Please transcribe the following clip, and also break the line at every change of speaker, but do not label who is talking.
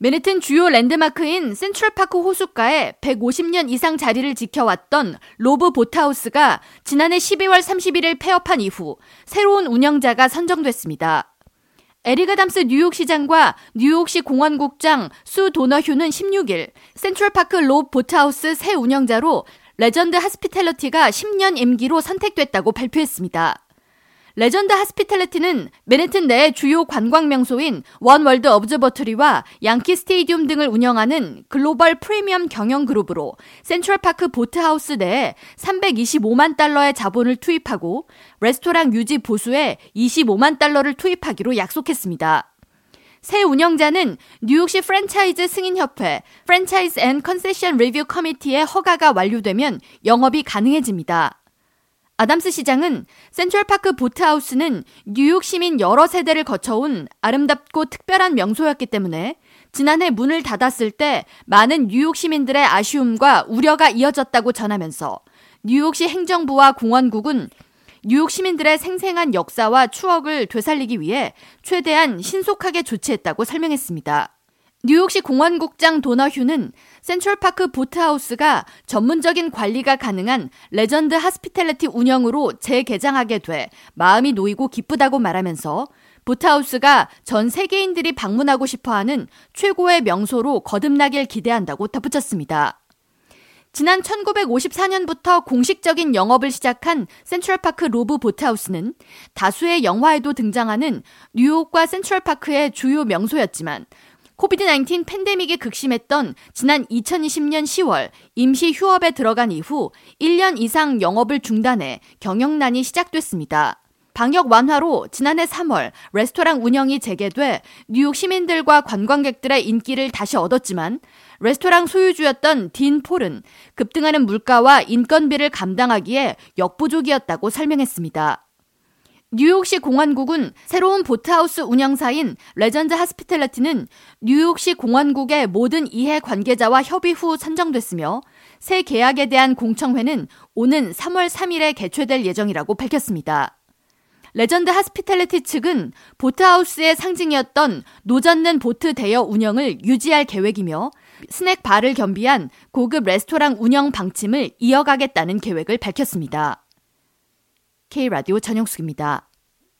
맨해튼 주요 랜드마크인 센트럴파크 호숫가에 150년 이상 자리를 지켜왔던 로브 보트하우스가 지난해 12월 31일 폐업한 이후 새로운 운영자가 선정됐습니다. 에릭 아담스 뉴욕시장과 뉴욕시 공원국장 수 도너휴는 16일 센트럴파크 로브 보트하우스 새 운영자로 Legend Hospitality가 10년 임기로 선택됐다고 발표했습니다. Legend Hospitality는 맨해튼 내 주요 관광 명소인 One World Observatory와 Yankee Stadium 등을 운영하는 글로벌 프리미엄 경영 그룹으로 센트럴파크 보트하우스 내에 325만 달러의 자본을 투입하고 레스토랑 유지 보수에 25만 달러를 투입하기로 약속했습니다. 새 운영자는 뉴욕시 프랜차이즈 승인협회 Franchise and Concession Review Committee의 허가가 완료되면 영업이 가능해집니다. 아담스 시장은 센트럴파크 보트하우스는 뉴욕 시민 여러 세대를 거쳐온 아름답고 특별한 명소였기 때문에 지난해 문을 닫았을 때 많은 뉴욕 시민들의 아쉬움과 우려가 이어졌다고 전하면서 뉴욕시 행정부와 공원국은 뉴욕 시민들의 생생한 역사와 추억을 되살리기 위해 최대한 신속하게 조치했다고 설명했습니다. 뉴욕시 공원국장 도너휴는 센트럴파크 보트하우스가 전문적인 관리가 가능한 Legend Hospitality 운영으로 재개장하게 돼 마음이 놓이고 기쁘다고 말하면서 보트하우스가 전 세계인들이 방문하고 싶어하는 최고의 명소로 거듭나길 기대한다고 덧붙였습니다. 지난 1954년부터 공식적인 영업을 시작한 센트럴파크 로브 보트하우스는 다수의 영화에도 등장하는 뉴욕과 센트럴파크의 주요 명소였지만 코비드-19 팬데믹이 극심했던 지난 2020년 10월 임시 휴업에 들어간 이후 1년 이상 영업을 중단해 경영난이 시작됐습니다. 방역 완화로 지난해 3월 레스토랑 운영이 재개돼 뉴욕 시민들과 관광객들의 인기를 다시 얻었지만 레스토랑 소유주였던 딘 폴은 급등하는 물가와 인건비를 감당하기에 역부족이었다고 설명했습니다. 뉴욕시 공원국은 새로운 보트하우스 운영사인 Legend Hospitality는 뉴욕시 공원국의 모든 이해 관계자와 협의 후 선정됐으며 새 계약에 대한 공청회는 오는 3월 3일에 개최될 예정이라고 밝혔습니다. Legend Hospitality 측은 보트하우스의 상징이었던 노젓는 보트 대여 운영을 유지할 계획이며 스낵 바를 겸비한 고급 레스토랑 운영 방침을 이어가겠다는 계획을 밝혔습니다. K라디오 전영숙입니다.